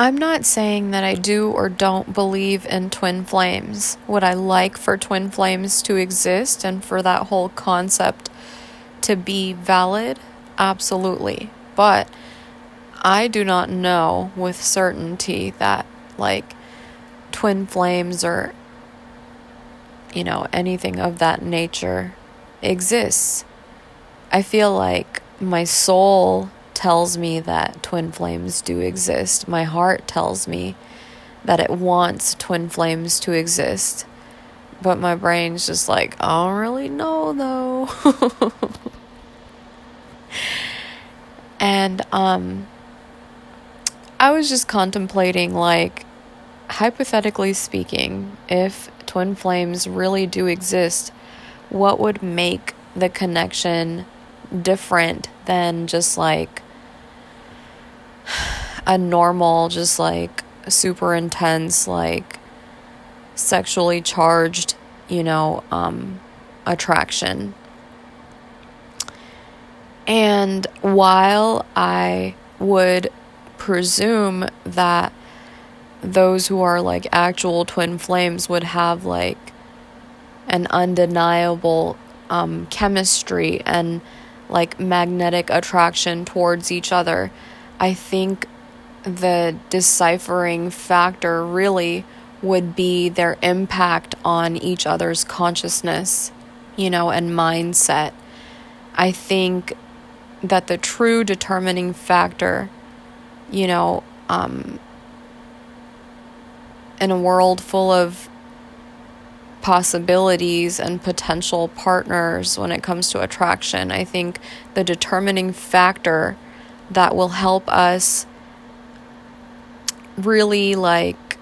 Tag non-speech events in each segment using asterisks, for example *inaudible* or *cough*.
I'm not saying that I do or don't believe in twin flames. Would I like for twin flames to exist and for that whole concept to be valid? Absolutely. But I do not know with certainty that, like, twin flames or, you know, anything of that nature exists. I feel like my soul tells me that twin flames do exist. My heart tells me that it wants twin flames to exist. But my brain's just like, I don't really know though. *laughs* and um I was just contemplating like hypothetically speaking, if twin flames really do exist, what would make the connection different than just like a normal, just like super intense, like sexually charged, you know, um, attraction. And while I would presume that those who are like actual twin flames would have like an undeniable um, chemistry and like magnetic attraction towards each other, I think the deciphering factor really would be their impact on each other's consciousness, you know, and mindset. I think that the true determining factor, you know, um, in a world full of possibilities and potential partners when it comes to attraction, I think the determining factor that will help us really like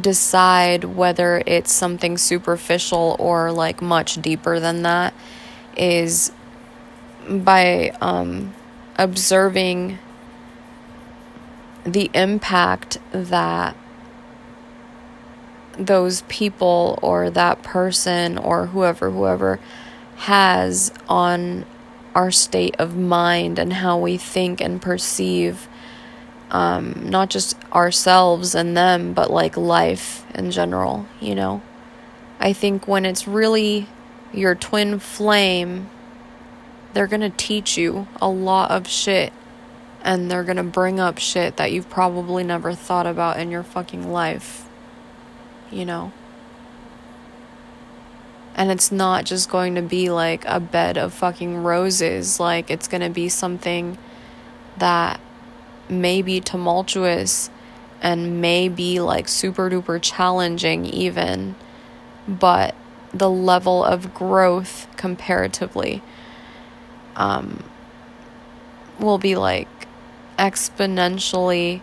decide whether it's something superficial or like much deeper than that is by um, observing the impact that those people or that person or whoever whoever has on our state of mind and how we think and perceive um, not just ourselves and them, but like life in general, you know? I think when it's really your twin flame, they're gonna teach you a lot of shit and they're gonna bring up shit that you've probably never thought about in your fucking life, you know? And it's not just going to be like a bed of fucking roses, like, it's gonna be something that may be tumultuous and may be like super duper challenging, even, but the level of growth comparatively um, will be like exponentially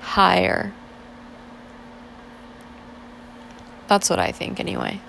higher. That's what I think, anyway.